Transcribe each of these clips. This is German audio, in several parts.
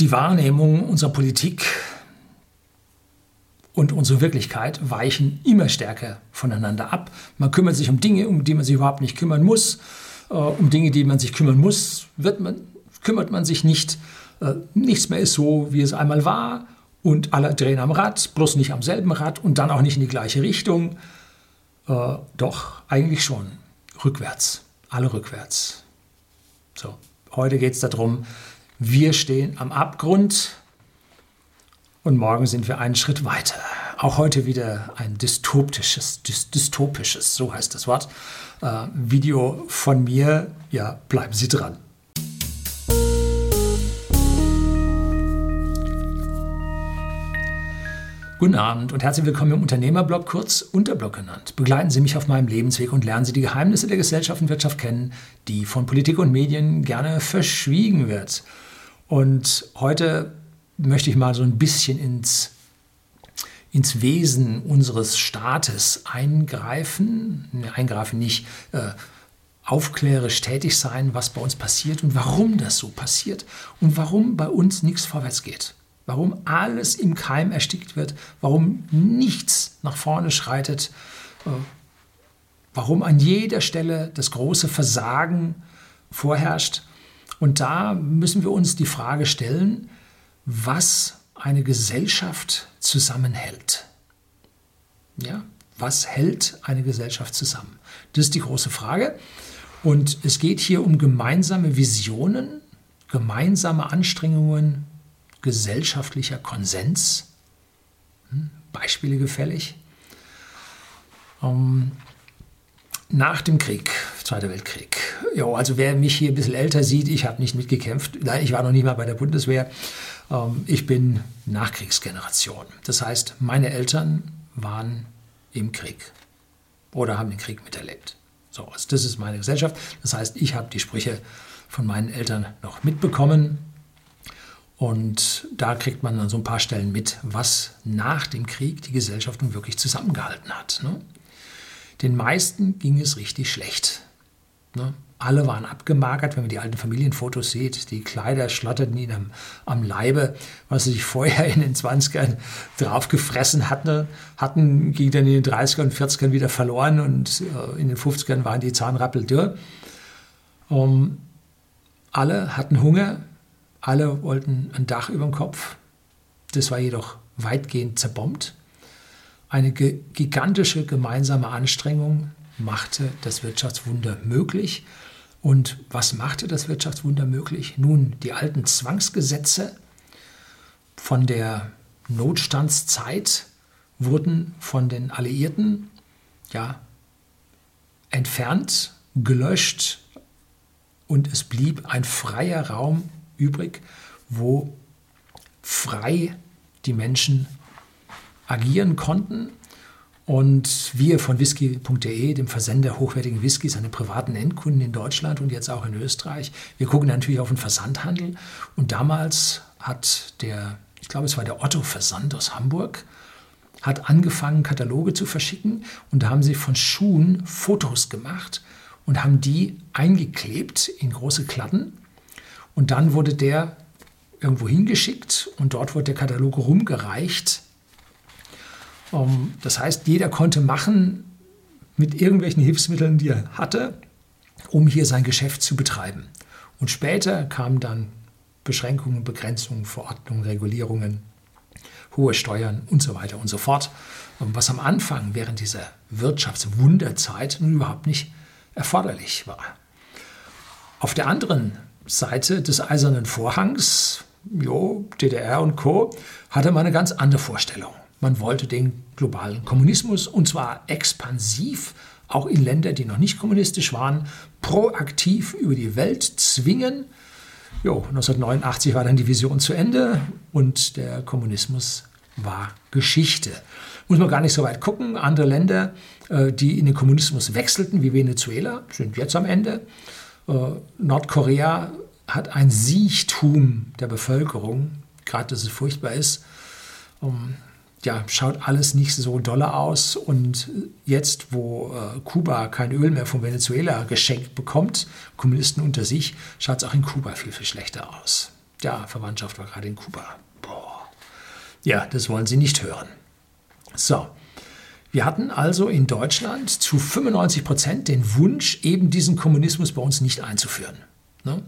Die Wahrnehmung unserer Politik und unsere Wirklichkeit weichen immer stärker voneinander ab. Man kümmert sich um Dinge, um die man sich überhaupt nicht kümmern muss. Äh, um Dinge, die man sich kümmern muss, man, kümmert man sich nicht. Äh, nichts mehr ist so, wie es einmal war. Und alle drehen am Rad, bloß nicht am selben Rad und dann auch nicht in die gleiche Richtung. Äh, doch, eigentlich schon. Rückwärts. Alle rückwärts. So, heute geht es darum, wir stehen am Abgrund und morgen sind wir einen Schritt weiter. Auch heute wieder ein dystopisches, dystopisches, so heißt das Wort, äh, Video von mir. Ja, bleiben Sie dran. Guten Abend und herzlich willkommen im Unternehmerblog, kurz Unterblog genannt. Begleiten Sie mich auf meinem Lebensweg und lernen Sie die Geheimnisse der Gesellschaft und Wirtschaft kennen, die von Politik und Medien gerne verschwiegen wird. Und heute möchte ich mal so ein bisschen ins, ins Wesen unseres Staates eingreifen. Eingreifen nicht, äh, aufklärerisch tätig sein, was bei uns passiert und warum das so passiert und warum bei uns nichts vorwärts geht warum alles im Keim erstickt wird, warum nichts nach vorne schreitet, äh, warum an jeder Stelle das große Versagen vorherrscht. Und da müssen wir uns die Frage stellen, was eine Gesellschaft zusammenhält. Ja, was hält eine Gesellschaft zusammen? Das ist die große Frage. Und es geht hier um gemeinsame Visionen, gemeinsame Anstrengungen, gesellschaftlicher Konsens. Hm, Beispiele gefällig. Nach dem Krieg, Zweiter Weltkrieg. Jo, also wer mich hier ein bisschen älter sieht, ich habe nicht mitgekämpft. Nein, ich war noch nicht mal bei der Bundeswehr. Ähm, ich bin Nachkriegsgeneration. Das heißt, meine Eltern waren im Krieg oder haben den Krieg miterlebt. So, also das ist meine Gesellschaft. Das heißt, ich habe die Sprüche von meinen Eltern noch mitbekommen. Und da kriegt man an so ein paar Stellen mit, was nach dem Krieg die Gesellschaft nun wirklich zusammengehalten hat. Ne? Den meisten ging es richtig schlecht. Ne? Alle waren abgemagert, wenn man die alten Familienfotos sieht. Die Kleider schlotterten ihnen am, am Leibe, was sie sich vorher in den 20ern draufgefressen hatten, hatten, ging dann in den 30ern und 40ern wieder verloren und äh, in den 50ern waren die Zahnrappel dürr. Um, alle hatten Hunger, alle wollten ein Dach über dem Kopf. Das war jedoch weitgehend zerbombt. Eine gigantische gemeinsame Anstrengung machte das Wirtschaftswunder möglich. Und was machte das Wirtschaftswunder möglich? Nun, die alten Zwangsgesetze von der Notstandszeit wurden von den Alliierten ja, entfernt, gelöscht und es blieb ein freier Raum übrig, wo frei die Menschen agieren konnten. Und wir von whisky.de, dem Versender hochwertigen Whiskys an den privaten Endkunden in Deutschland und jetzt auch in Österreich, wir gucken natürlich auf den Versandhandel. Und damals hat der, ich glaube, es war der Otto Versand aus Hamburg, hat angefangen, Kataloge zu verschicken. Und da haben sie von Schuhen Fotos gemacht und haben die eingeklebt in große Klatten und dann wurde der irgendwo hingeschickt und dort wurde der Katalog rumgereicht. Ähm, das heißt, jeder konnte machen mit irgendwelchen Hilfsmitteln, die er hatte, um hier sein Geschäft zu betreiben. Und später kamen dann Beschränkungen, Begrenzungen, Verordnungen, Regulierungen, hohe Steuern und so weiter und so fort. Was am Anfang während dieser Wirtschaftswunderzeit nun überhaupt nicht erforderlich war. Auf der anderen Seite des Eisernen Vorhangs, jo, DDR und Co., hatte man eine ganz andere Vorstellung. Man wollte den globalen Kommunismus und zwar expansiv, auch in Länder, die noch nicht kommunistisch waren, proaktiv über die Welt zwingen. Jo, 1989 war dann die Vision zu Ende und der Kommunismus war Geschichte. Muss man gar nicht so weit gucken. Andere Länder, äh, die in den Kommunismus wechselten, wie Venezuela, sind jetzt am Ende. Äh, Nordkorea hat ein Siechtum der Bevölkerung, gerade dass es furchtbar ist. Ja, schaut alles nicht so dolle aus. Und jetzt, wo äh, Kuba kein Öl mehr von Venezuela geschenkt bekommt, Kommunisten unter sich, schaut es auch in Kuba viel, viel schlechter aus. Ja, Verwandtschaft war gerade in Kuba. Boah. Ja, das wollen Sie nicht hören. So, wir hatten also in Deutschland zu 95 Prozent den Wunsch, eben diesen Kommunismus bei uns nicht einzuführen. Ne?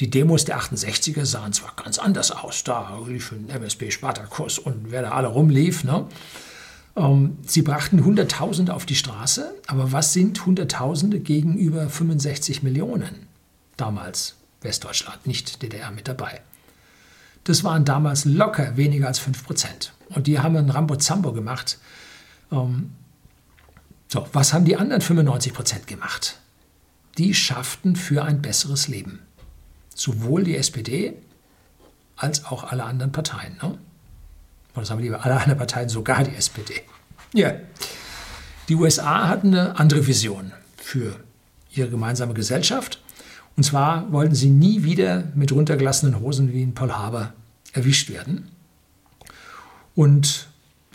Die Demos der 68er sahen zwar ganz anders aus, da liefen MSB, Spartakus und wer da alle rumlief. Ne? Ähm, sie brachten Hunderttausende auf die Straße, aber was sind Hunderttausende gegenüber 65 Millionen? Damals Westdeutschland, nicht DDR mit dabei. Das waren damals locker weniger als 5 Prozent. Und die haben ein Rambo-Zambo gemacht. Ähm, so, was haben die anderen 95 Prozent gemacht? Die schafften für ein besseres Leben. Sowohl die SPD als auch alle anderen Parteien. Ne? Oder sagen wir lieber, alle anderen Parteien, sogar die SPD. Ja. Die USA hatten eine andere Vision für ihre gemeinsame Gesellschaft. Und zwar wollten sie nie wieder mit runtergelassenen Hosen wie in Paul Haber erwischt werden. Und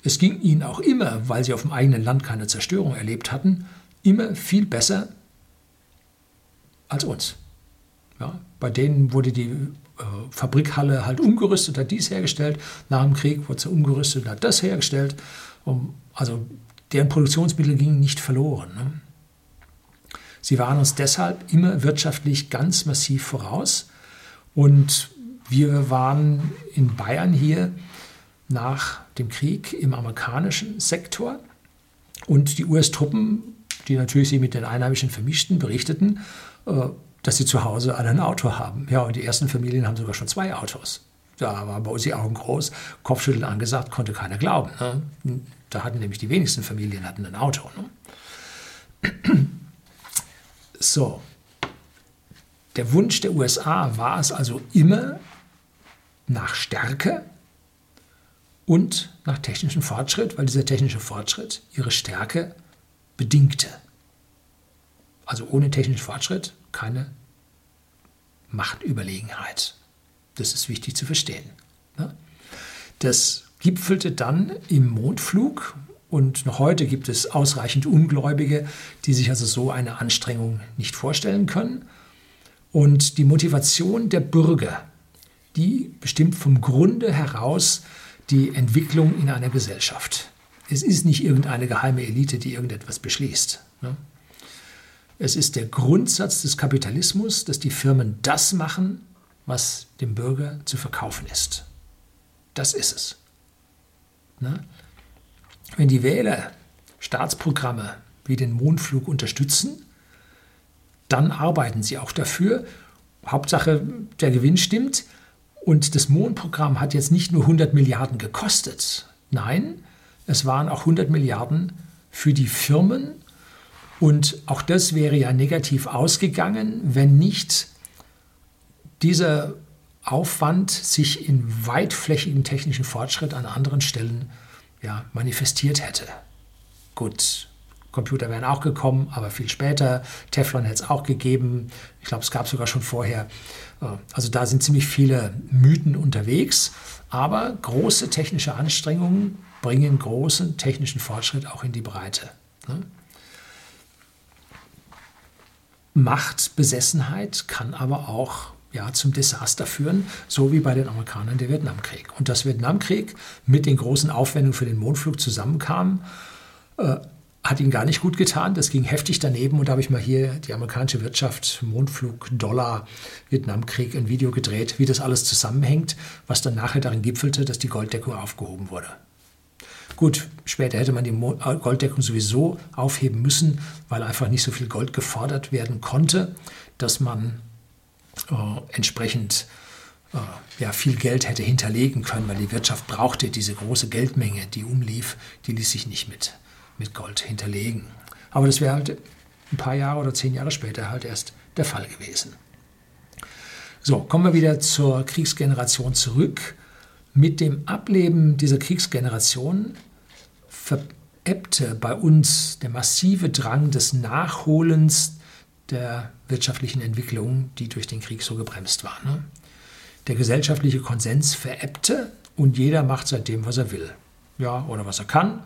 es ging ihnen auch immer, weil sie auf dem eigenen Land keine Zerstörung erlebt hatten, immer viel besser als uns. Ja, bei denen wurde die äh, Fabrikhalle halt umgerüstet, hat dies hergestellt. Nach dem Krieg wurde sie umgerüstet, hat das hergestellt. Um, also deren Produktionsmittel gingen nicht verloren. Ne? Sie waren uns deshalb immer wirtschaftlich ganz massiv voraus. Und wir waren in Bayern hier nach dem Krieg im amerikanischen Sektor. Und die US-Truppen, die natürlich sich mit den Einheimischen vermischten, berichteten, äh, dass sie zu Hause alle ein Auto haben. Ja, und die ersten Familien haben sogar schon zwei Autos. Da waren bei uns die Augen groß, Kopfschütteln angesagt, konnte keiner glauben. Ne? Da hatten nämlich die wenigsten Familien hatten ein Auto. Ne? So, der Wunsch der USA war es also immer nach Stärke und nach technischem Fortschritt, weil dieser technische Fortschritt ihre Stärke bedingte. Also ohne technischen Fortschritt keine Machtüberlegenheit. Das ist wichtig zu verstehen. Ne? Das gipfelte dann im Mondflug und noch heute gibt es ausreichend Ungläubige, die sich also so eine Anstrengung nicht vorstellen können. Und die Motivation der Bürger, die bestimmt vom Grunde heraus die Entwicklung in einer Gesellschaft. Es ist nicht irgendeine geheime Elite, die irgendetwas beschließt. Es ist der Grundsatz des Kapitalismus, dass die Firmen das machen, was dem Bürger zu verkaufen ist. Das ist es. Ne? Wenn die Wähler Staatsprogramme wie den Mondflug unterstützen, dann arbeiten sie auch dafür. Hauptsache, der Gewinn stimmt. Und das Mondprogramm hat jetzt nicht nur 100 Milliarden gekostet. Nein, es waren auch 100 Milliarden für die Firmen und auch das wäre ja negativ ausgegangen, wenn nicht dieser Aufwand sich in weitflächigen technischen Fortschritt an anderen Stellen ja, manifestiert hätte. Gut, Computer wären auch gekommen, aber viel später. Teflon hätte es auch gegeben. Ich glaube, es gab sogar schon vorher. Äh, also da sind ziemlich viele Mythen unterwegs. Aber große technische Anstrengungen bringen großen technischen Fortschritt auch in die Breite. Machtbesessenheit kann aber auch ja, zum Desaster führen, so wie bei den Amerikanern der Vietnamkrieg. Und dass Vietnamkrieg mit den großen Aufwendungen für den Mondflug zusammenkam, äh, hat ihnen gar nicht gut getan. Das ging heftig daneben und da habe ich mal hier die amerikanische Wirtschaft, Mondflug, Dollar, Vietnamkrieg, ein Video gedreht, wie das alles zusammenhängt, was dann nachher darin gipfelte, dass die Golddeckung aufgehoben wurde. Gut, später hätte man die äh, Golddeckung sowieso aufheben müssen, weil einfach nicht so viel Gold gefordert werden konnte, dass man äh, entsprechend äh, ja, viel Geld hätte hinterlegen können, weil die Wirtschaft brauchte diese große Geldmenge, die umlief, die ließ sich nicht mit, mit Gold hinterlegen. Aber das wäre halt ein paar Jahre oder zehn Jahre später halt erst der Fall gewesen. So, kommen wir wieder zur Kriegsgeneration zurück. Mit dem Ableben dieser Kriegsgeneration verebbte bei uns der massive Drang des Nachholens der wirtschaftlichen Entwicklung, die durch den Krieg so gebremst war. Ne? Der gesellschaftliche Konsens verebbte und jeder macht seitdem, was er will. Ja, oder was er kann.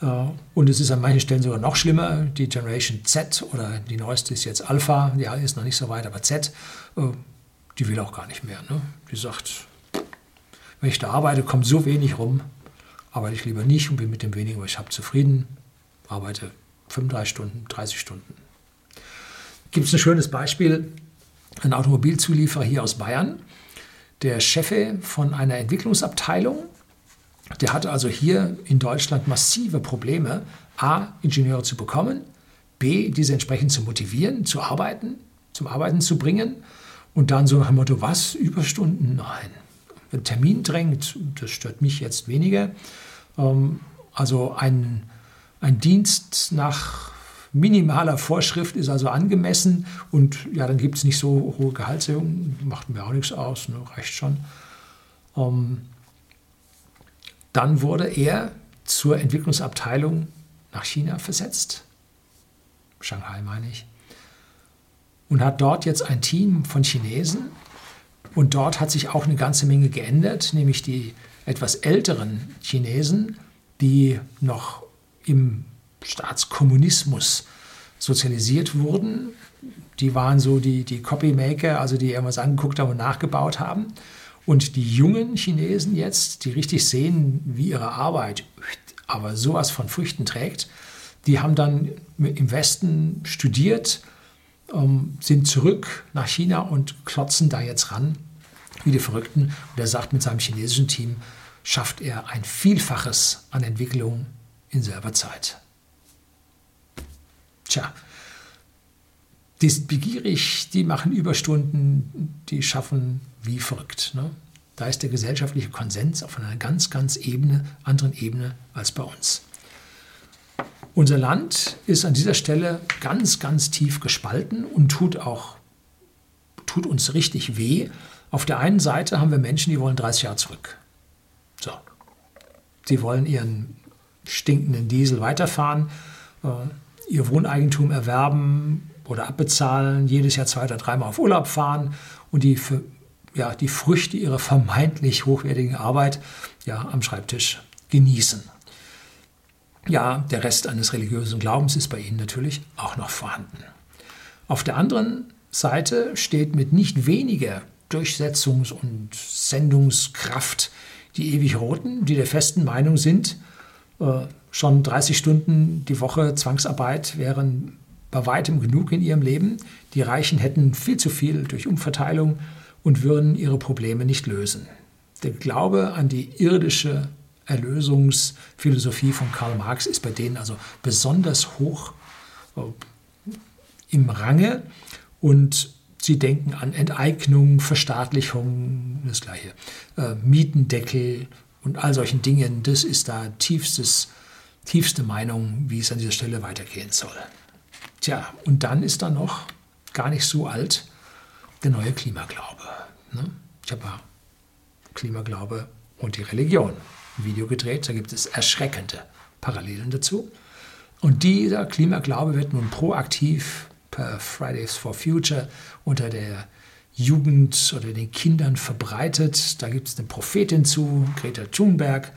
Äh, und es ist an manchen Stellen sogar noch schlimmer. Die Generation Z oder die neueste ist jetzt Alpha, ja, ist noch nicht so weit, aber Z, äh, die will auch gar nicht mehr. Ne? Die sagt, wenn ich da arbeite, kommt so wenig rum, arbeite ich lieber nicht und bin mit dem wenigen, was ich habe, zufrieden. Arbeite 35 Stunden, 30 Stunden. Gibt es ein schönes Beispiel, ein Automobilzulieferer hier aus Bayern, der Chef von einer Entwicklungsabteilung, der hatte also hier in Deutschland massive Probleme, A, Ingenieure zu bekommen, B, diese entsprechend zu motivieren, zu arbeiten, zum Arbeiten zu bringen und dann so nach dem Motto, was, Überstunden? Nein. Wenn Termin drängt, das stört mich jetzt weniger. Ähm, also ein, ein Dienst nach minimaler Vorschrift ist also angemessen und ja, dann gibt es nicht so hohe Gehaltserhöhungen, macht mir auch nichts aus, ne, reicht schon. Ähm, dann wurde er zur Entwicklungsabteilung nach China versetzt, Shanghai meine ich, und hat dort jetzt ein Team von Chinesen. Und dort hat sich auch eine ganze Menge geändert, nämlich die etwas älteren Chinesen, die noch im Staatskommunismus sozialisiert wurden. Die waren so die, die Copymaker, also die irgendwas angeguckt haben und nachgebaut haben. Und die jungen Chinesen jetzt, die richtig sehen, wie ihre Arbeit aber sowas von Früchten trägt, die haben dann im Westen studiert, ähm, sind zurück nach China und klotzen da jetzt ran, wie die Verrückten. Und er sagt, mit seinem chinesischen Team schafft er ein Vielfaches an Entwicklung in selber Zeit. Tja, die sind begierig, die machen Überstunden, die schaffen wie verrückt. Ne? Da ist der gesellschaftliche Konsens auf einer ganz, ganz Ebene, anderen Ebene als bei uns. Unser Land ist an dieser Stelle ganz, ganz tief gespalten und tut auch tut uns richtig weh. Auf der einen Seite haben wir Menschen, die wollen 30 Jahre zurück. So. Sie wollen ihren stinkenden Diesel weiterfahren. Äh, ihr Wohneigentum erwerben oder abbezahlen, jedes Jahr zwei oder dreimal auf Urlaub fahren und die, für, ja, die Früchte ihrer vermeintlich hochwertigen Arbeit ja, am Schreibtisch genießen. Ja, der Rest eines religiösen Glaubens ist bei ihnen natürlich auch noch vorhanden. Auf der anderen Seite steht mit nicht weniger Durchsetzungs- und Sendungskraft die ewig Roten, die der festen Meinung sind, äh, schon 30 Stunden die Woche Zwangsarbeit wären bei weitem genug in ihrem Leben. Die Reichen hätten viel zu viel durch Umverteilung und würden ihre Probleme nicht lösen. Der Glaube an die irdische Erlösungsphilosophie von Karl Marx ist bei denen also besonders hoch äh, im Range und sie denken an Enteignung, Verstaatlichung, das gleiche, äh, Mietendeckel und all solchen Dingen. Das ist da tiefstes tiefste Meinung, wie es an dieser Stelle weitergehen soll. Tja, und dann ist da noch gar nicht so alt der neue Klimaglaube. Ne? Ich habe ja Klimaglaube und die Religion ein Video gedreht, da gibt es erschreckende Parallelen dazu. Und dieser Klimaglaube wird nun proaktiv per Fridays for Future unter der Jugend oder den Kindern verbreitet. Da gibt es eine Prophetin zu, Greta Thunberg,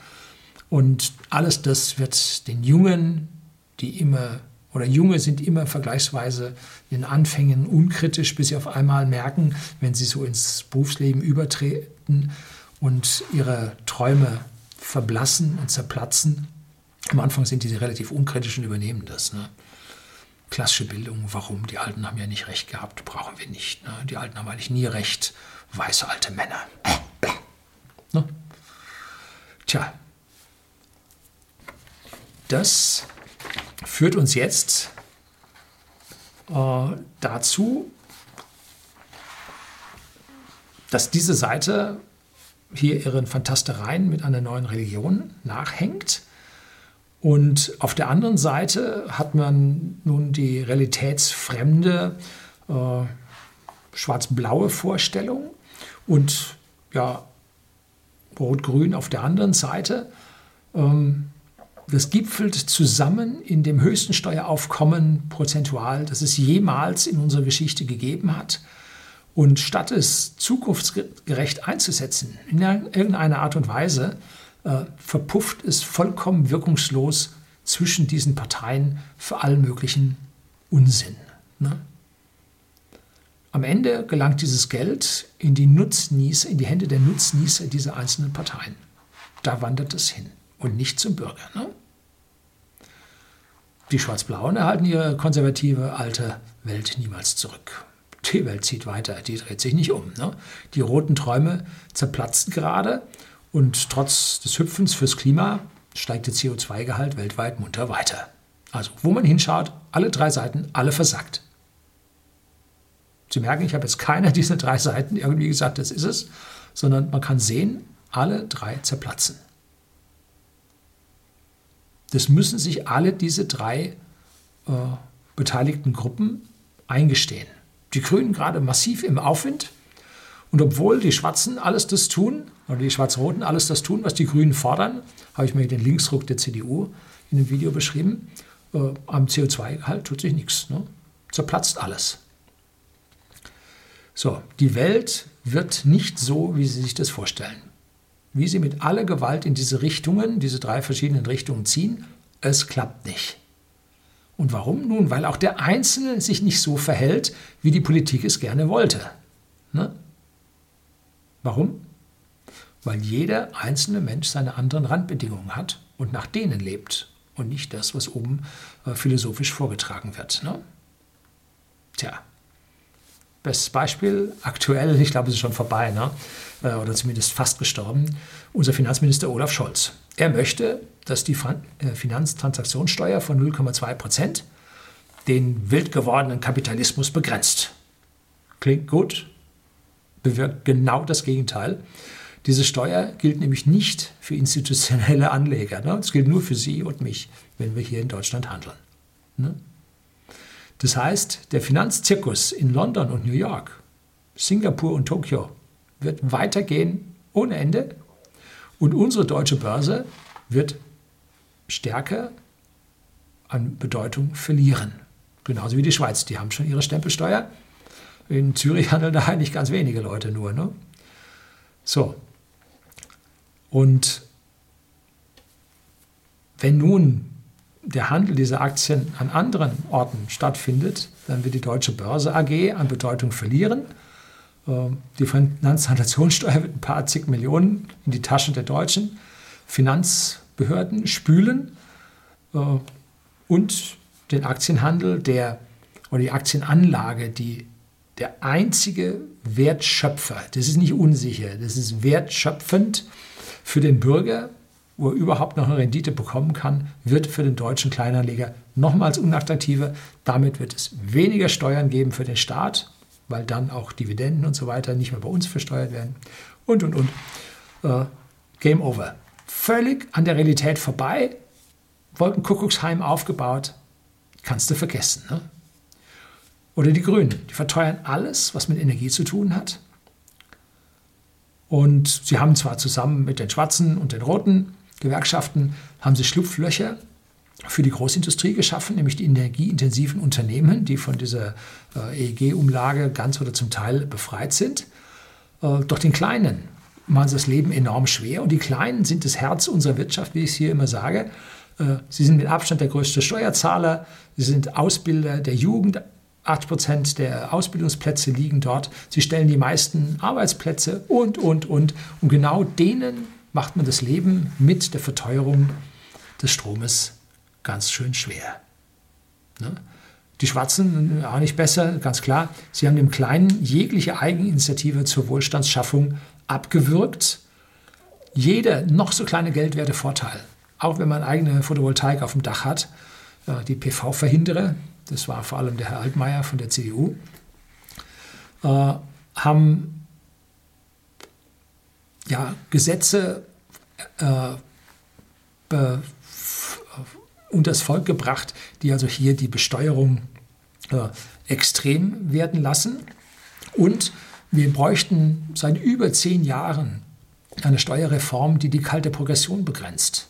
und alles das wird den Jungen, die immer, oder Junge sind immer vergleichsweise in den Anfängen unkritisch, bis sie auf einmal merken, wenn sie so ins Berufsleben übertreten und ihre Träume verblassen und zerplatzen. Am Anfang sind die relativ unkritisch und übernehmen das. Ne? Klassische Bildung, warum? Die Alten haben ja nicht recht gehabt, brauchen wir nicht. Ne? Die Alten haben eigentlich nie recht, weiße alte Männer. Ne? Tja, das führt uns jetzt äh, dazu, dass diese Seite hier ihren Fantastereien mit einer neuen Religion nachhängt. Und auf der anderen Seite hat man nun die realitätsfremde äh, schwarz-blaue Vorstellung und ja, rot-grün auf der anderen Seite. Ähm, das gipfelt zusammen in dem höchsten Steueraufkommen prozentual, das es jemals in unserer Geschichte gegeben hat. Und statt es zukunftsgerecht einzusetzen, in irgendeiner Art und Weise, äh, verpufft es vollkommen wirkungslos zwischen diesen Parteien für allen möglichen Unsinn. Ne? am Ende gelangt dieses Geld in die Nutznießer, in die Hände der Nutznießer dieser einzelnen Parteien. Da wandert es hin und nicht zum Bürger. Ne? Die Schwarz-Blauen erhalten ihre konservative alte Welt niemals zurück. Die Welt zieht weiter, die dreht sich nicht um. Ne? Die roten Träume zerplatzen gerade und trotz des Hüpfens fürs Klima steigt der CO2-Gehalt weltweit munter weiter. Also, wo man hinschaut, alle drei Seiten, alle versagt. Sie merken, ich habe jetzt keiner dieser drei Seiten irgendwie gesagt, das ist es, sondern man kann sehen, alle drei zerplatzen. Das müssen sich alle diese drei äh, beteiligten Gruppen eingestehen. Die Grünen gerade massiv im Aufwind. Und obwohl die Schwarzen alles das tun, oder die Schwarz-Roten alles das tun, was die Grünen fordern, habe ich mir den Linksruck der CDU in dem Video beschrieben, äh, am CO2-Gehalt tut sich nichts. Ne? Zerplatzt alles. So, die Welt wird nicht so, wie Sie sich das vorstellen. Wie Sie mit aller Gewalt in diese Richtungen, diese drei verschiedenen Richtungen ziehen, es klappt nicht. Und warum? Nun, weil auch der Einzelne sich nicht so verhält, wie die Politik es gerne wollte. Ne? Warum? Weil jeder einzelne Mensch seine anderen Randbedingungen hat und nach denen lebt und nicht das, was oben äh, philosophisch vorgetragen wird. Ne? Tja, Bestes Beispiel, aktuell, ich glaube, es ist schon vorbei, ne? Äh, oder zumindest fast gestorben, unser Finanzminister Olaf Scholz. Er möchte, dass die äh, Finanztransaktionssteuer von 0,2 Prozent den wild gewordenen Kapitalismus begrenzt. Klingt gut, bewirkt genau das Gegenteil. Diese Steuer gilt nämlich nicht für institutionelle Anleger. Ne? Es gilt nur für Sie und mich, wenn wir hier in Deutschland handeln. Ne? Das heißt, der Finanzzirkus in London und New York, Singapur und Tokio wird weitergehen ohne Ende und unsere deutsche Börse wird stärker an Bedeutung verlieren. Genauso wie die Schweiz, die haben schon ihre Stempelsteuer. In Zürich handeln da eigentlich ganz wenige Leute nur. Ne? So. Und wenn nun der Handel dieser Aktien an anderen Orten stattfindet, dann wird die Deutsche Börse AG an Bedeutung verlieren. Ähm, die Finanztransaktionssteuer wird ein paar zig Millionen in die Taschen der deutschen Finanzbehörden spülen äh, und den Aktienhandel, der oder die Aktienanlage, die der einzige Wertschöpfer, das ist nicht unsicher, das ist wertschöpfend für den Bürger, wo er überhaupt noch eine Rendite bekommen kann, wird für den deutschen Kleinanleger nochmals unattraktiver. Damit wird es weniger Steuern geben für den Staat, weil dann auch Dividenden und so weiter nicht mehr bei uns versteuert werden. Und, und, und. Äh, Game over. Völlig an der Realität vorbei. Wolkenkuckucksheim aufgebaut. Kannst du vergessen. Ne? Oder die Grünen. Die verteuern alles, was mit Energie zu tun hat. Und sie haben zwar zusammen mit den Schwarzen und den Roten Gewerkschaften haben sie Schlupflöcher für die Großindustrie geschaffen, nämlich die energieintensiven Unternehmen, die von dieser äh, EEG-Umlage ganz oder zum Teil befreit sind. Äh, doch den Kleinen machen sie das Leben enorm schwer. Und die Kleinen sind das Herz unserer Wirtschaft, wie ich es hier immer sage. Äh, sie sind mit Abstand der größte Steuerzahler. Sie sind Ausbilder der Jugend. 80 Prozent der Ausbildungsplätze liegen dort. Sie stellen die meisten Arbeitsplätze und, und, und. Und genau denen macht man das Leben mit der Verteuerung des Stromes ganz schön schwer. Ne? Die Schwarzen auch nicht besser, ganz klar. Sie haben dem Kleinen jegliche Eigeninitiative zur Wohlstandsschaffung abgewürgt. Jeder noch so kleine geldwerte Vorteil, auch wenn man eigene Photovoltaik auf dem Dach hat, äh, die PV-Verhinderer, das war vor allem der Herr Altmaier von der CDU, äh, haben ja, Gesetze äh, unter das Volk gebracht, die also hier die Besteuerung äh, extrem werden lassen. Und wir bräuchten seit über zehn Jahren eine Steuerreform, die die kalte Progression begrenzt.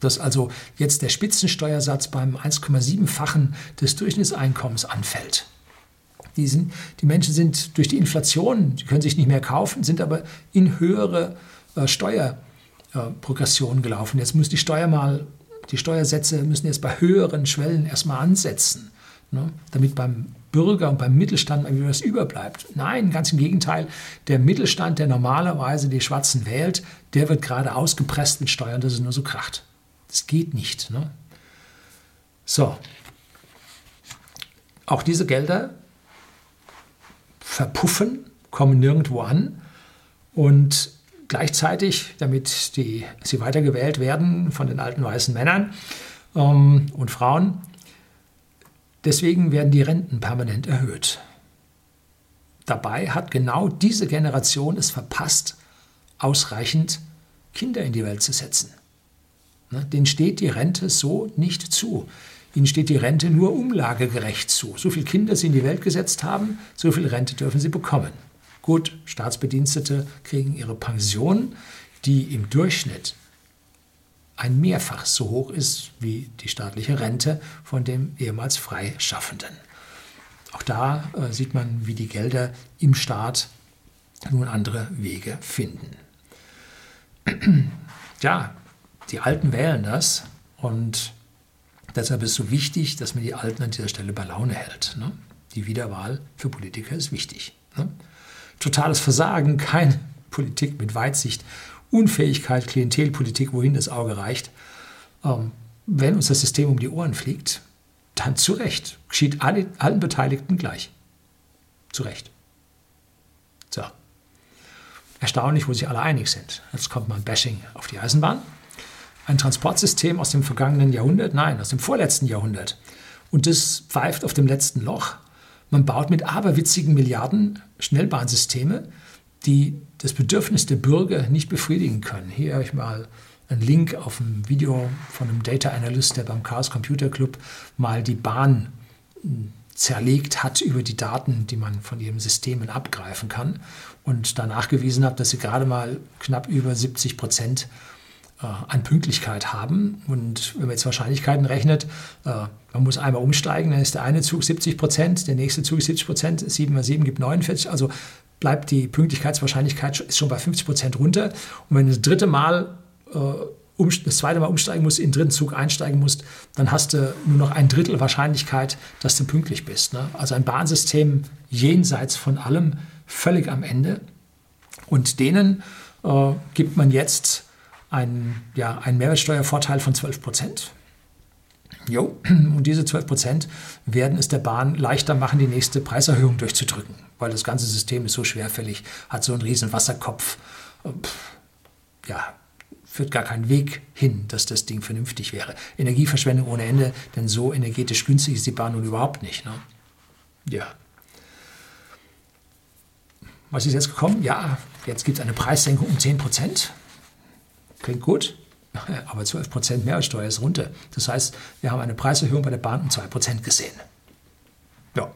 Dass also jetzt der Spitzensteuersatz beim 1,7-fachen des Durchschnittseinkommens anfällt. Die, sind, die Menschen sind durch die Inflation, die können sich nicht mehr kaufen, sind aber in höhere äh, Steuerprogressionen äh, gelaufen. Jetzt muss die Steuer mal, die Steuersätze müssen jetzt bei höheren Schwellen erstmal ansetzen, ne? damit beim Bürger und beim Mittelstand mal was überbleibt. Nein, ganz im Gegenteil. Der Mittelstand, der normalerweise die Schwarzen wählt, der wird gerade ausgepresst mit Steuern, dass es nur so kracht. Das geht nicht. Ne? So. Auch diese Gelder verpuffen, kommen nirgendwo an und gleichzeitig, damit die, sie weitergewählt werden von den alten weißen Männern ähm, und Frauen, deswegen werden die Renten permanent erhöht. Dabei hat genau diese Generation es verpasst, ausreichend Kinder in die Welt zu setzen. Ne, denen steht die Rente so nicht zu. Ihnen steht die Rente nur umlagegerecht zu. So viele Kinder sie in die Welt gesetzt haben, so viel Rente dürfen sie bekommen. Gut, Staatsbedienstete kriegen ihre Pension, die im Durchschnitt ein Mehrfach so hoch ist wie die staatliche Rente von dem ehemals Freischaffenden. Auch da äh, sieht man, wie die Gelder im Staat nun andere Wege finden. ja, die Alten wählen das und deshalb ist es so wichtig, dass man die Alten an dieser Stelle bei Laune hält. Ne? Die Wiederwahl für Politiker ist wichtig. Ne? Totales Versagen, keine Politik mit Weitsicht, Unfähigkeit, Klientelpolitik, wohin das Auge reicht. Ähm, wenn uns das System um die Ohren fliegt, dann zu Recht. Geschieht alle, allen Beteiligten gleich. Zu Recht. So. Erstaunlich, wo sich alle einig sind. Jetzt kommt mal ein Bashing auf die Eisenbahn ein Transportsystem aus dem vergangenen Jahrhundert? Nein, aus dem vorletzten Jahrhundert. Und das pfeift auf dem letzten Loch. Man baut mit aberwitzigen Milliarden Schnellbahnsysteme, die das Bedürfnis der Bürger nicht befriedigen können. Hier habe ich mal einen Link auf ein Video von einem Data Analyst, der beim Chaos Computer Club mal die Bahn hm, zerlegt hat über die Daten, die man von ihren Systemen abgreifen kann und da nachgewiesen hat, dass sie gerade mal knapp über 70 Prozent an Pünktlichkeit haben. Und wenn man jetzt Wahrscheinlichkeiten rechnet, äh, man muss einmal umsteigen, dann ist der eine Zug 70 Prozent, der nächste Zug 70 Prozent, 7 mal 7 gibt 49, also bleibt die Pünktlichkeitswahrscheinlichkeit schon bei 50 Prozent runter. Und wenn du das dritte Mal äh, das zweite Mal umsteigen musst, in den dritten Zug einsteigen musst, dann hast du nur noch ein Drittel Wahrscheinlichkeit, dass du pünktlich bist. Ne? Also ein Bahnsystem jenseits von allem, völlig am Ende. Und denen äh, gibt man jetzt ein, ja, einen Mehrwertsteuervorteil von 12 Prozent. Jo, und diese 12 Prozent werden es der Bahn leichter machen, die nächste Preiserhöhung durchzudrücken, weil das ganze System ist so schwerfällig, hat so einen riesen Wasserkopf. Ja, führt gar keinen Weg hin, dass das Ding vernünftig wäre. Energieverschwendung ohne Ende, denn so energetisch günstig ist die Bahn nun überhaupt nicht. Ne? Ja. Was ist jetzt gekommen? Ja, jetzt gibt es eine Preissenkung um 10 Prozent. Klingt gut, aber 12% Mehrwertsteuer ist runter. Das heißt, wir haben eine Preiserhöhung bei der Bahn um 2% gesehen. Ja.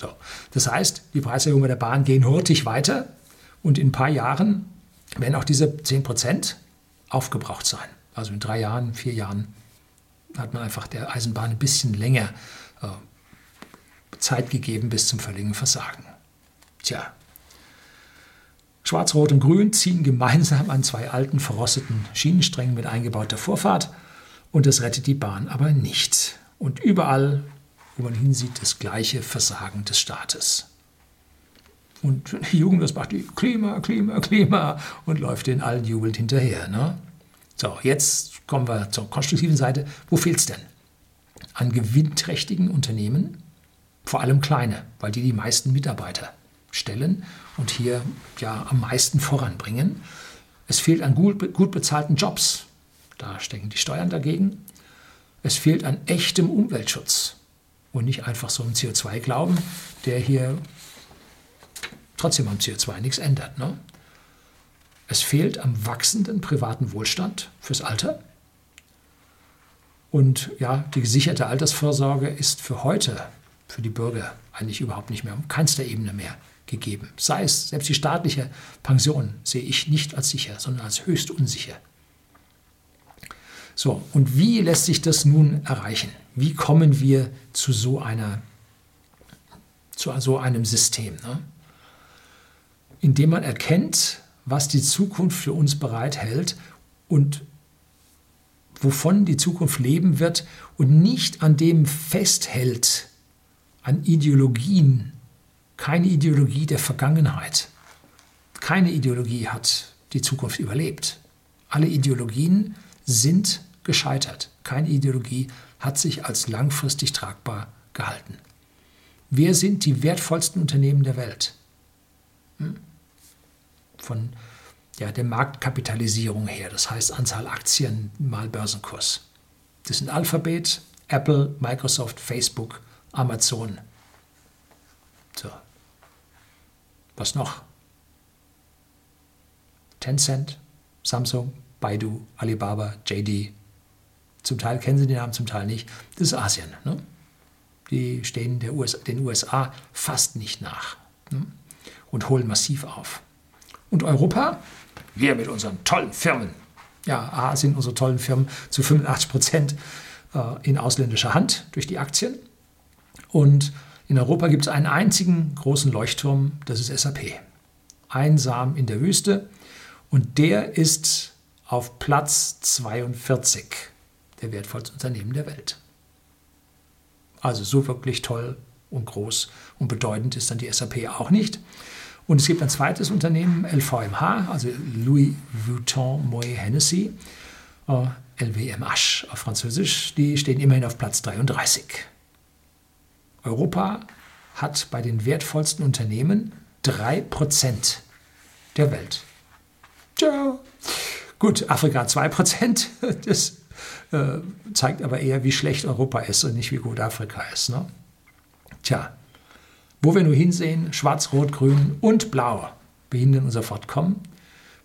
So. Das heißt, die Preiserhöhungen bei der Bahn gehen hurtig weiter und in ein paar Jahren werden auch diese 10% aufgebraucht sein. Also in drei Jahren, vier Jahren hat man einfach der Eisenbahn ein bisschen länger äh, Zeit gegeben bis zum völligen Versagen. Tja, Schwarz, Rot und Grün ziehen gemeinsam an zwei alten, verrosteten Schienensträngen mit eingebauter Vorfahrt und das rettet die Bahn aber nicht. Und überall, wo man hinsieht, das gleiche Versagen des Staates. Und die Jugend, das macht die Klima, Klima, Klima und läuft den allen jubelnd hinterher. Ne? So, jetzt kommen wir zur konstruktiven Seite. Wo fehlt es denn? An gewinnträchtigen Unternehmen, vor allem kleine, weil die die meisten Mitarbeiter stellen und hier ja am meisten voranbringen. Es fehlt an gut, gut bezahlten Jobs. Da stecken die Steuern dagegen. Es fehlt an echtem Umweltschutz und nicht einfach so einem CO2-Glauben, der hier trotzdem am CO2 nichts ändert. Ne? Es fehlt am wachsenden privaten Wohlstand fürs Alter. Und ja, die gesicherte Altersvorsorge ist für heute, für die Bürger, eigentlich überhaupt nicht mehr, auf keinster Ebene mehr gegeben. Sei es selbst die staatliche Pension sehe ich nicht als sicher, sondern als höchst unsicher. So, und wie lässt sich das nun erreichen? Wie kommen wir zu so, einer, zu so einem System? Ne? Indem man erkennt, was die Zukunft für uns bereithält und wovon die Zukunft leben wird und nicht an dem festhält, an Ideologien, keine Ideologie der Vergangenheit. Keine Ideologie hat die Zukunft überlebt. Alle Ideologien sind gescheitert. Keine Ideologie hat sich als langfristig tragbar gehalten. Wer sind die wertvollsten Unternehmen der Welt? Hm? Von ja, der Marktkapitalisierung her, das heißt Anzahl Aktien mal Börsenkurs. Das sind Alphabet, Apple, Microsoft, Facebook, Amazon. So. Was noch? Tencent, Samsung, Baidu, Alibaba, JD. Zum Teil kennen Sie den Namen, zum Teil nicht. Das ist Asien. Ne? Die stehen USA, den USA fast nicht nach ne? und holen massiv auf. Und Europa? Wir mit unseren tollen Firmen. Ja, A sind unsere tollen Firmen zu 85 Prozent äh, in ausländischer Hand durch die Aktien. Und in Europa gibt es einen einzigen großen Leuchtturm, das ist SAP. Einsam in der Wüste. Und der ist auf Platz 42 der wertvollsten Unternehmen der Welt. Also so wirklich toll und groß und bedeutend ist dann die SAP auch nicht. Und es gibt ein zweites Unternehmen, LVMH, also Louis Vuitton Moet Hennessy, äh, LVMH auf Französisch, die stehen immerhin auf Platz 33. Europa hat bei den wertvollsten Unternehmen 3% der Welt. Tja. Gut, Afrika 2%, das äh, zeigt aber eher, wie schlecht Europa ist und nicht wie gut Afrika ist. Ne? Tja, wo wir nur hinsehen, schwarz, rot, grün und blau behindern unser Fortkommen.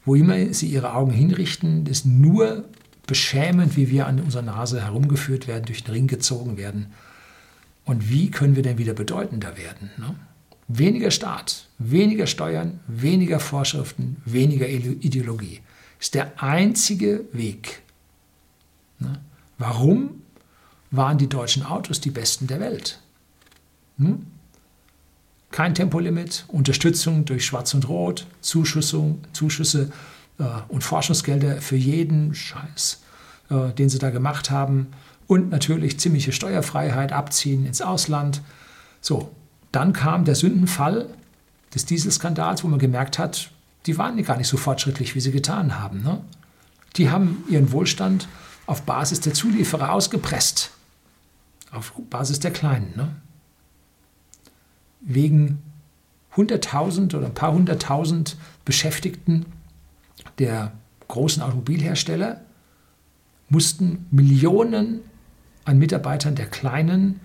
Wo immer sie ihre Augen hinrichten, ist nur beschämend, wie wir an unserer Nase herumgeführt werden, durch den Ring gezogen werden. Und wie können wir denn wieder bedeutender werden? Ne? Weniger Staat, weniger Steuern, weniger Vorschriften, weniger Ideologie ist der einzige Weg. Ne? Warum waren die deutschen Autos die besten der Welt? Hm? Kein Tempolimit, Unterstützung durch Schwarz und Rot, Zuschussung, Zuschüsse äh, und Forschungsgelder für jeden Scheiß, äh, den sie da gemacht haben. Und natürlich ziemliche Steuerfreiheit, Abziehen ins Ausland. So, dann kam der Sündenfall des Dieselskandals, wo man gemerkt hat, die waren gar nicht so fortschrittlich, wie sie getan haben. Ne? Die haben ihren Wohlstand auf Basis der Zulieferer ausgepresst. Auf Basis der Kleinen. Ne? wegen 100.000 oder ein paar hunderttausend Beschäftigten der großen Automobilhersteller mussten Millionen an Mitarbeitern der kleinen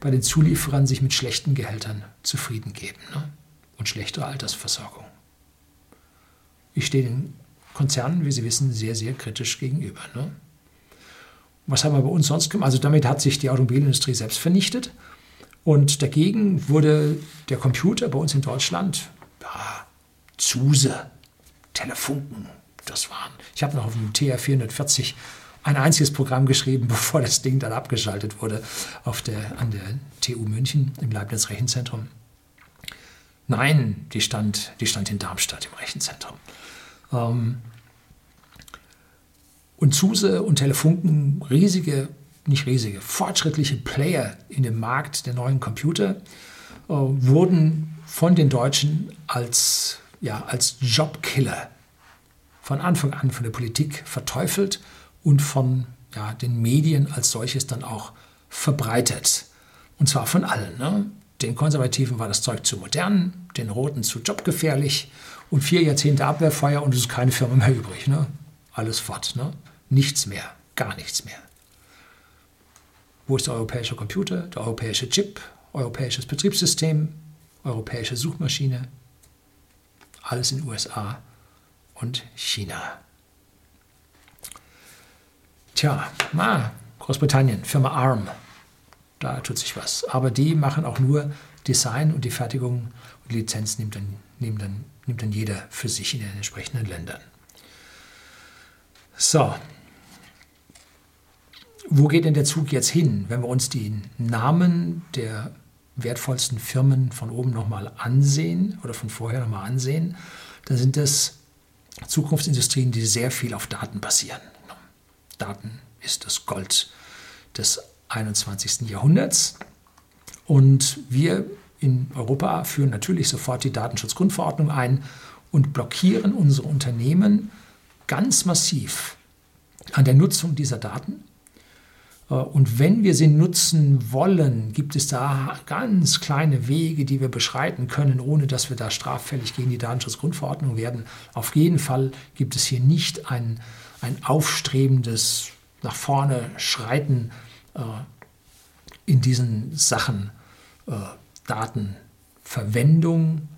bei den Zulieferern sich mit schlechten Gehältern zufrieden geben ne? und schlechtere Altersversorgung. Ich stehe den Konzernen, wie Sie wissen, sehr, sehr kritisch gegenüber. Ne? Was haben wir bei uns sonst gemacht? Also damit hat sich die Automobilindustrie selbst vernichtet. Und dagegen wurde der Computer bei uns in Deutschland, ja, Zuse, Telefunken, das waren. Ich habe noch auf dem TR440 ein einziges Programm geschrieben, bevor das Ding dann abgeschaltet wurde auf der, an der TU München im Leibniz Rechenzentrum. Nein, die stand, die stand in Darmstadt im Rechenzentrum. Ähm, und Zuse und Telefunken, riesige nicht riesige, fortschrittliche Player in dem Markt der neuen Computer äh, wurden von den Deutschen als, ja, als Jobkiller von Anfang an von der Politik verteufelt und von ja, den Medien als solches dann auch verbreitet. Und zwar von allen. Ne? Den Konservativen war das Zeug zu modern, den Roten zu jobgefährlich und vier Jahrzehnte Abwehrfeuer und es ist keine Firma mehr übrig. Ne? Alles fort. Ne? Nichts mehr, gar nichts mehr. Wo ist der europäische Computer, der europäische Chip, europäisches Betriebssystem, europäische Suchmaschine? Alles in USA und China. Tja, ah, Großbritannien, Firma ARM, da tut sich was. Aber die machen auch nur Design und die Fertigung und Lizenz nimmt dann, nimmt dann, nimmt dann jeder für sich in den entsprechenden Ländern. So, wo geht denn der Zug jetzt hin, wenn wir uns die Namen der wertvollsten Firmen von oben nochmal ansehen oder von vorher nochmal ansehen? Dann sind das Zukunftsindustrien, die sehr viel auf Daten basieren. Daten, ist das Gold des 21. Jahrhunderts. Und wir in Europa führen natürlich sofort die Datenschutzgrundverordnung ein und blockieren unsere Unternehmen ganz massiv an der Nutzung dieser Daten. Äh, und wenn wir sie nutzen wollen, gibt es da ganz kleine Wege, die wir beschreiten können, ohne dass wir da straffällig gegen die Datenschutzgrundverordnung werden. Auf jeden Fall gibt es hier nicht ein, ein aufstrebendes nach vorne Schreiten äh, in diesen Sachen äh, Datenverwendung,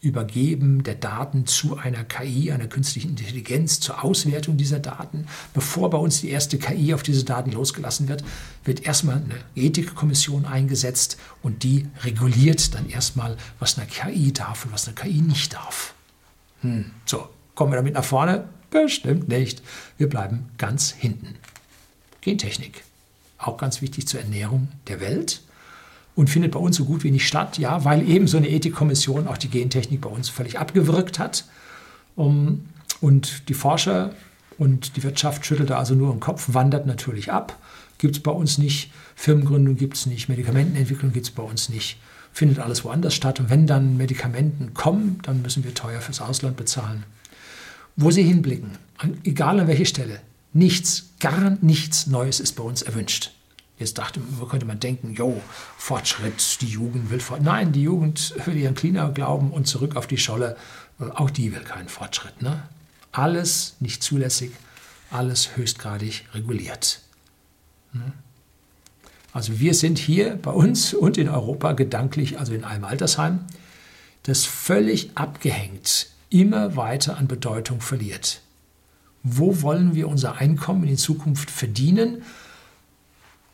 Übergeben der Daten zu einer KI, einer künstlichen Intelligenz, zur Auswertung dieser Daten. Bevor bei uns die erste KI auf diese Daten losgelassen wird, wird erstmal eine Ethikkommission eingesetzt und die reguliert dann erstmal, was eine KI darf und was eine KI nicht darf. Hm. So, kommen wir damit nach vorne? Bestimmt nicht. Wir bleiben ganz hinten. Gentechnik, auch ganz wichtig zur Ernährung der Welt und findet bei uns so gut wie nicht statt, ja, weil eben so eine Ethikkommission auch die Gentechnik bei uns völlig abgewürgt hat. Um, und die Forscher und die Wirtschaft schüttelt da also nur den Kopf, wandert natürlich ab. Gibt es bei uns nicht. Firmengründung gibt es nicht. Medikamentenentwicklung gibt es bei uns nicht. Findet alles woanders statt. Und wenn dann Medikamenten kommen, dann müssen wir teuer fürs Ausland bezahlen. Wo sie hinblicken, egal an welche Stelle, nichts, gar nichts Neues ist bei uns erwünscht. Jetzt dachte, könnte man denken, jo, Fortschritt, die Jugend will Fortschritt. Nein, die Jugend will ihren Cleaner glauben und zurück auf die Scholle. Äh, auch die will keinen Fortschritt. Ne? Alles nicht zulässig, alles höchstgradig reguliert. Ne? Also wir sind hier bei uns und in Europa gedanklich, also in einem Altersheim, das völlig abgehängt immer weiter an Bedeutung verliert. Wo wollen wir unser Einkommen in Zukunft verdienen?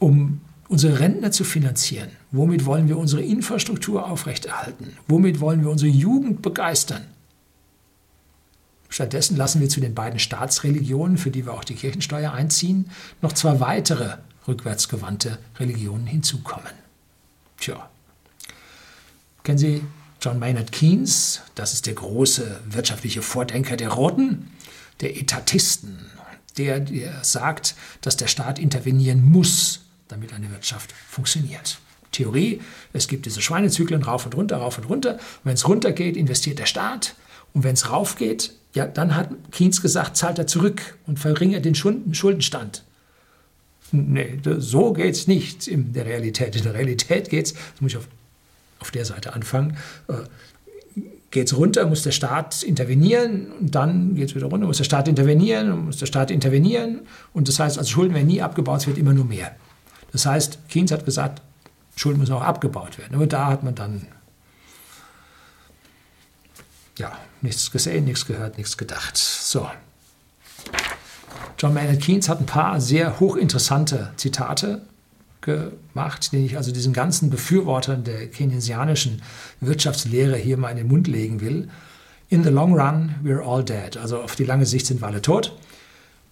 um unsere Rentner zu finanzieren? Womit wollen wir unsere Infrastruktur aufrechterhalten? Womit wollen wir unsere Jugend begeistern? Stattdessen lassen wir zu den beiden Staatsreligionen, für die wir auch die Kirchensteuer einziehen, noch zwei weitere rückwärtsgewandte Religionen hinzukommen. Tja. Kennen Sie John Maynard Keynes? Das ist der große wirtschaftliche Vordenker der Roten, der Etatisten, der, der sagt, dass der Staat intervenieren muss, damit eine Wirtschaft funktioniert. Theorie, es gibt diese Schweinezyklen rauf und runter, rauf und runter. Wenn es runter geht, investiert der Staat. Und wenn es rauf geht, ja, dann hat Keynes gesagt, zahlt er zurück und verringert den Schuldenstand. Nee, so geht es nicht in der Realität. In der Realität geht es, das muss ich auf, auf der Seite anfangen, äh, geht es runter, muss der Staat intervenieren und dann geht es wieder runter, muss der Staat intervenieren, muss der Staat intervenieren. Und das heißt, also Schulden werden nie abgebaut, es wird immer nur mehr. Das heißt, Keynes hat gesagt, Schulden müssen auch abgebaut werden. Aber da hat man dann ja, nichts gesehen, nichts gehört, nichts gedacht. So. John Maynard Keynes hat ein paar sehr hochinteressante Zitate gemacht, den ich also diesen ganzen Befürwortern der keynesianischen Wirtschaftslehre hier mal in den Mund legen will. In the long run, we're all dead. Also auf die lange Sicht sind wir alle tot.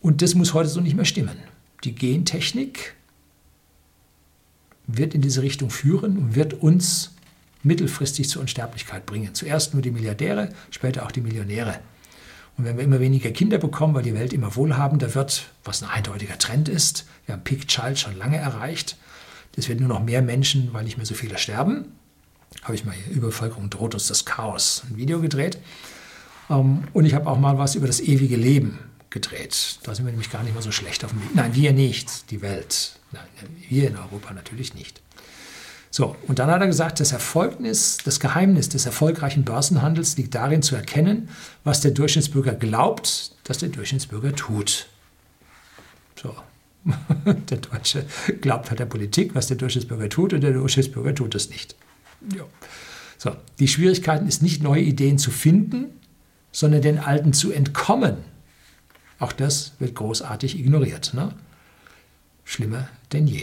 Und das muss heute so nicht mehr stimmen. Die Gentechnik wird in diese Richtung führen und wird uns mittelfristig zur Unsterblichkeit bringen. Zuerst nur die Milliardäre, später auch die Millionäre. Und wenn wir immer weniger Kinder bekommen, weil die Welt immer wohlhabender wird, was ein eindeutiger Trend ist, wir haben Peak Child schon lange erreicht, es wird nur noch mehr Menschen, weil nicht mehr so viele sterben, habe ich mal hier, Übervölkerung droht uns das Chaos, ein Video gedreht. Ähm, und ich habe auch mal was über das ewige Leben gedreht. Da sind wir nämlich gar nicht mal so schlecht auf dem Weg. Nein, wir nicht, die Welt. Nein, wir in Europa natürlich nicht. So, und dann hat er gesagt, das Erfolgnis, das Geheimnis des erfolgreichen Börsenhandels liegt darin zu erkennen, was der Durchschnittsbürger glaubt, dass der Durchschnittsbürger tut. So. Der Deutsche glaubt halt der Politik, was der Durchschnittsbürger tut, und der Durchschnittsbürger tut es nicht. Ja. So, die Schwierigkeiten ist nicht neue Ideen zu finden, sondern den alten zu entkommen. Auch das wird großartig ignoriert. Ne? Schlimmer denn je.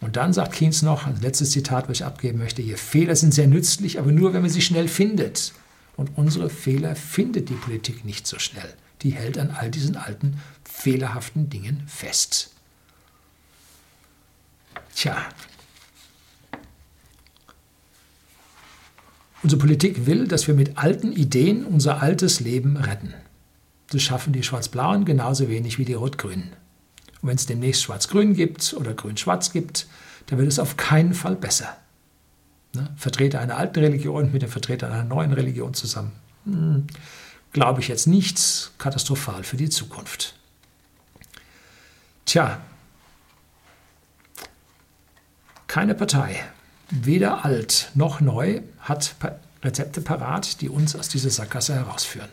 Und dann sagt Keynes noch, ein letztes Zitat, was ich abgeben möchte, hier, Fehler sind sehr nützlich, aber nur, wenn man sie schnell findet. Und unsere Fehler findet die Politik nicht so schnell. Die hält an all diesen alten, fehlerhaften Dingen fest. Tja, unsere Politik will, dass wir mit alten Ideen unser altes Leben retten. Das schaffen die Schwarz-Blauen genauso wenig wie die Rot-Grünen. Und wenn es demnächst Schwarz-Grün gibt oder Grün-Schwarz gibt, dann wird es auf keinen Fall besser. Ne? Vertreter einer alten Religion mit den Vertretern einer neuen Religion zusammen. Hm, Glaube ich jetzt nicht katastrophal für die Zukunft. Tja, keine Partei, weder alt noch neu, hat Rezepte parat, die uns aus dieser Sackgasse herausführen.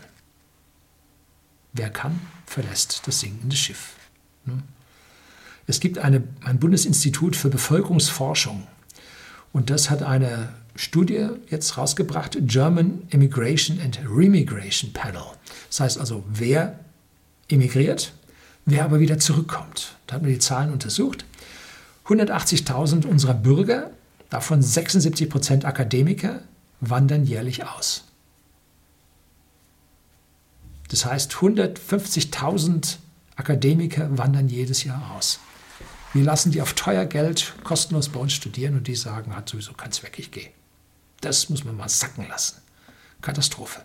Wer kann, verlässt das sinkende Schiff. Ne? Es gibt eine, ein Bundesinstitut für Bevölkerungsforschung und das hat eine Studie jetzt rausgebracht, German Immigration and Remigration Panel. Das heißt also, wer emigriert, wer aber wieder zurückkommt. Da hat man die Zahlen untersucht. 180.000 unserer Bürger, davon 76 Prozent Akademiker, wandern jährlich aus. Das heißt, 150.000 Akademiker wandern jedes Jahr aus. Wir lassen die auf teuer Geld kostenlos bei uns studieren und die sagen, hat sowieso keinen Zweck, ich gehe. Das muss man mal sacken lassen. Katastrophe.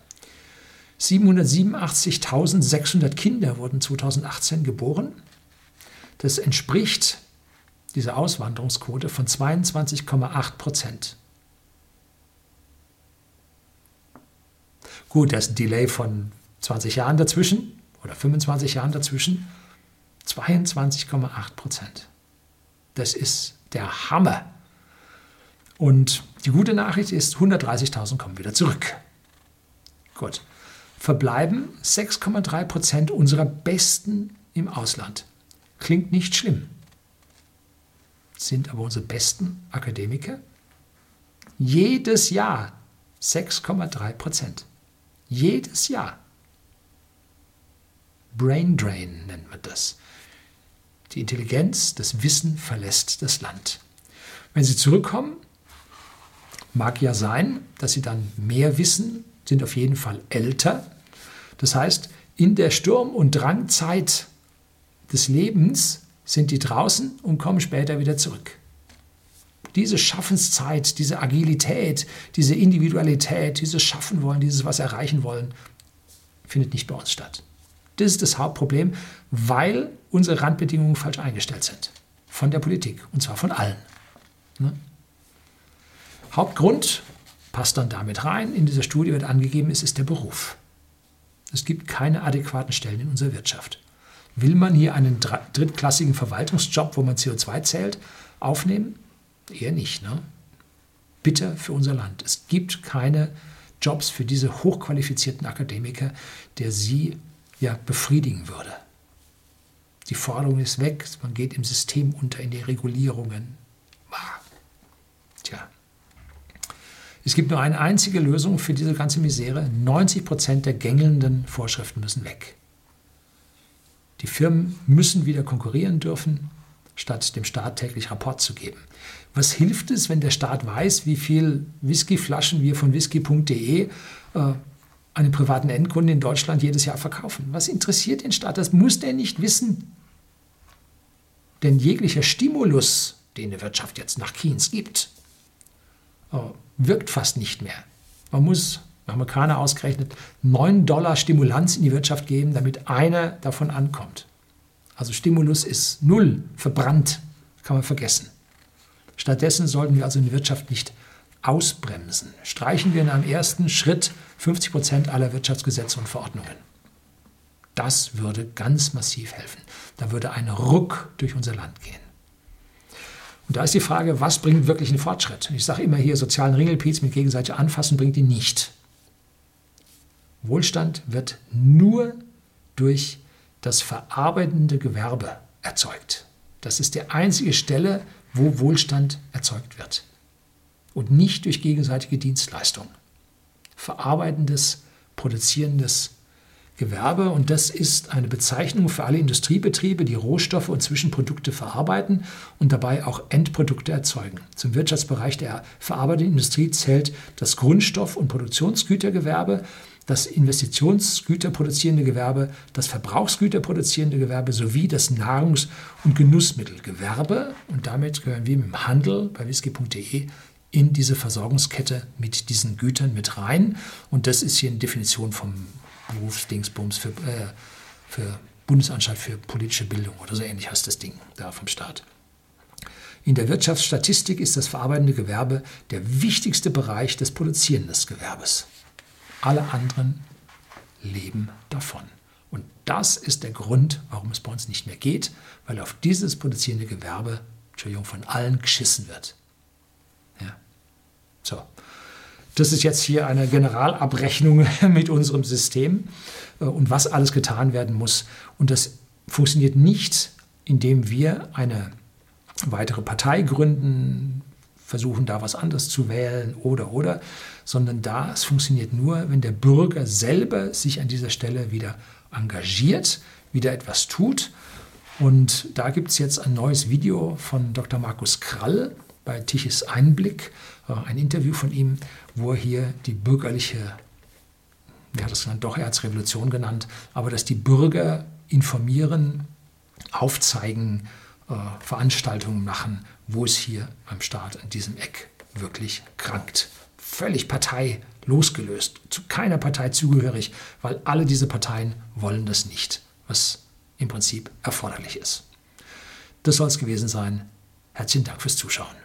787.600 Kinder wurden 2018 geboren. Das entspricht dieser Auswanderungsquote von 22,8 Prozent. Gut, da ist ein Delay von 20 Jahren dazwischen oder 25 Jahren dazwischen. 22,8 Prozent. Das ist der Hammer. Und die gute Nachricht ist, 130.000 kommen wieder zurück. Gut. Verbleiben 6,3 Prozent unserer Besten im Ausland. Klingt nicht schlimm. Sind aber unsere besten Akademiker? Jedes Jahr 6,3 Prozent. Jedes Jahr. Brain Drain nennt man das. Die Intelligenz, das Wissen verlässt das Land. Wenn sie zurückkommen, mag ja sein, dass sie dann mehr wissen, sind auf jeden Fall älter. Das heißt, in der Sturm- und Drangzeit des Lebens sind die draußen und kommen später wieder zurück. Diese Schaffenszeit, diese Agilität, diese Individualität, dieses Schaffen wollen, dieses was erreichen wollen, findet nicht bei uns statt. Das ist das Hauptproblem, weil unsere Randbedingungen falsch eingestellt sind. Von der Politik. Und zwar von allen. Ne? Hauptgrund passt dann damit rein. In dieser Studie wird angegeben, es ist der Beruf. Es gibt keine adäquaten Stellen in unserer Wirtschaft. Will man hier einen drittklassigen Verwaltungsjob, wo man CO2 zählt, aufnehmen? Eher nicht. Ne? Bitter für unser Land. Es gibt keine Jobs für diese hochqualifizierten Akademiker, der sie ja befriedigen würde. Die Forderung ist weg, man geht im System unter, in die Regulierungen. Tja. Es gibt nur eine einzige Lösung für diese ganze Misere. 90 Prozent der gängelnden Vorschriften müssen weg. Die Firmen müssen wieder konkurrieren dürfen, statt dem Staat täglich Rapport zu geben. Was hilft es, wenn der Staat weiß, wie viel Whiskyflaschen wir von whisky.de äh, einem privaten Endkunden in Deutschland jedes Jahr verkaufen. Was interessiert den Staat? Das muss der nicht wissen. Denn jeglicher Stimulus, den die Wirtschaft jetzt nach Keynes gibt, äh, wirkt fast nicht mehr. Man muss, Amerikaner ausgerechnet, 9 Dollar Stimulanz in die Wirtschaft geben, damit einer davon ankommt. Also Stimulus ist null, verbrannt, kann man vergessen. Stattdessen sollten wir also die Wirtschaft nicht ausbremsen. Streichen wir in einem ersten Schritt 50 Prozent aller Wirtschaftsgesetze und Verordnungen. Das würde ganz massiv helfen. Da würde ein Ruck durch unser Land gehen. Und da ist die Frage, was bringt wirklich einen Fortschritt? Ich sage immer hier, sozialen Ringelpiez mit gegenseitig anfassen bringt ihn nicht. Wohlstand wird nur durch das verarbeitende Gewerbe erzeugt. Das ist die einzige Stelle, wo Wohlstand erzeugt wird und nicht durch gegenseitige Dienstleistung. Verarbeitendes, produzierendes Gewerbe und das ist eine Bezeichnung für alle Industriebetriebe, die Rohstoffe und Zwischenprodukte verarbeiten und dabei auch Endprodukte erzeugen. Zum Wirtschaftsbereich der verarbeitenden Industrie zählt das Grundstoff- und Produktionsgütergewerbe, das Investitionsgüter produzierende Gewerbe, das Verbrauchsgüter produzierende Gewerbe sowie das Nahrungs- und Genussmittelgewerbe. Und damit gehören wir im Handel bei whisky.de in diese Versorgungskette mit diesen Gütern mit rein. Und das ist hier eine Definition vom Berufsdingsbums für, äh, für Bundesanstalt für politische Bildung oder so ähnlich heißt das Ding da vom Staat. In der Wirtschaftsstatistik ist das verarbeitende Gewerbe der wichtigste Bereich des produzierenden Gewerbes. Alle anderen leben davon. Und das ist der Grund, warum es bei uns nicht mehr geht, weil auf dieses produzierende Gewerbe, Entschuldigung, von allen geschissen wird. Ja. So. Das ist jetzt hier eine Generalabrechnung mit unserem System äh, und was alles getan werden muss. Und das funktioniert nicht, indem wir eine weitere Partei gründen, versuchen da was anderes zu wählen oder oder, sondern das funktioniert nur, wenn der Bürger selber sich an dieser Stelle wieder engagiert, wieder etwas tut. Und da gibt es jetzt ein neues Video von Dr. Markus Krall bei Tiches Einblick, ein Interview von ihm, wo er hier die bürgerliche, wie hat es genannt, doch er hat es Revolution genannt, aber dass die Bürger informieren, aufzeigen, äh, Veranstaltungen machen, wo es hier beim Staat in diesem Eck wirklich krankt. Völlig Partei losgelöst, zu keiner Partei zugehörig, weil alle diese Parteien wollen das nicht, was im Prinzip erforderlich ist. Das soll es gewesen sein. Herzlichen Dank fürs Zuschauen.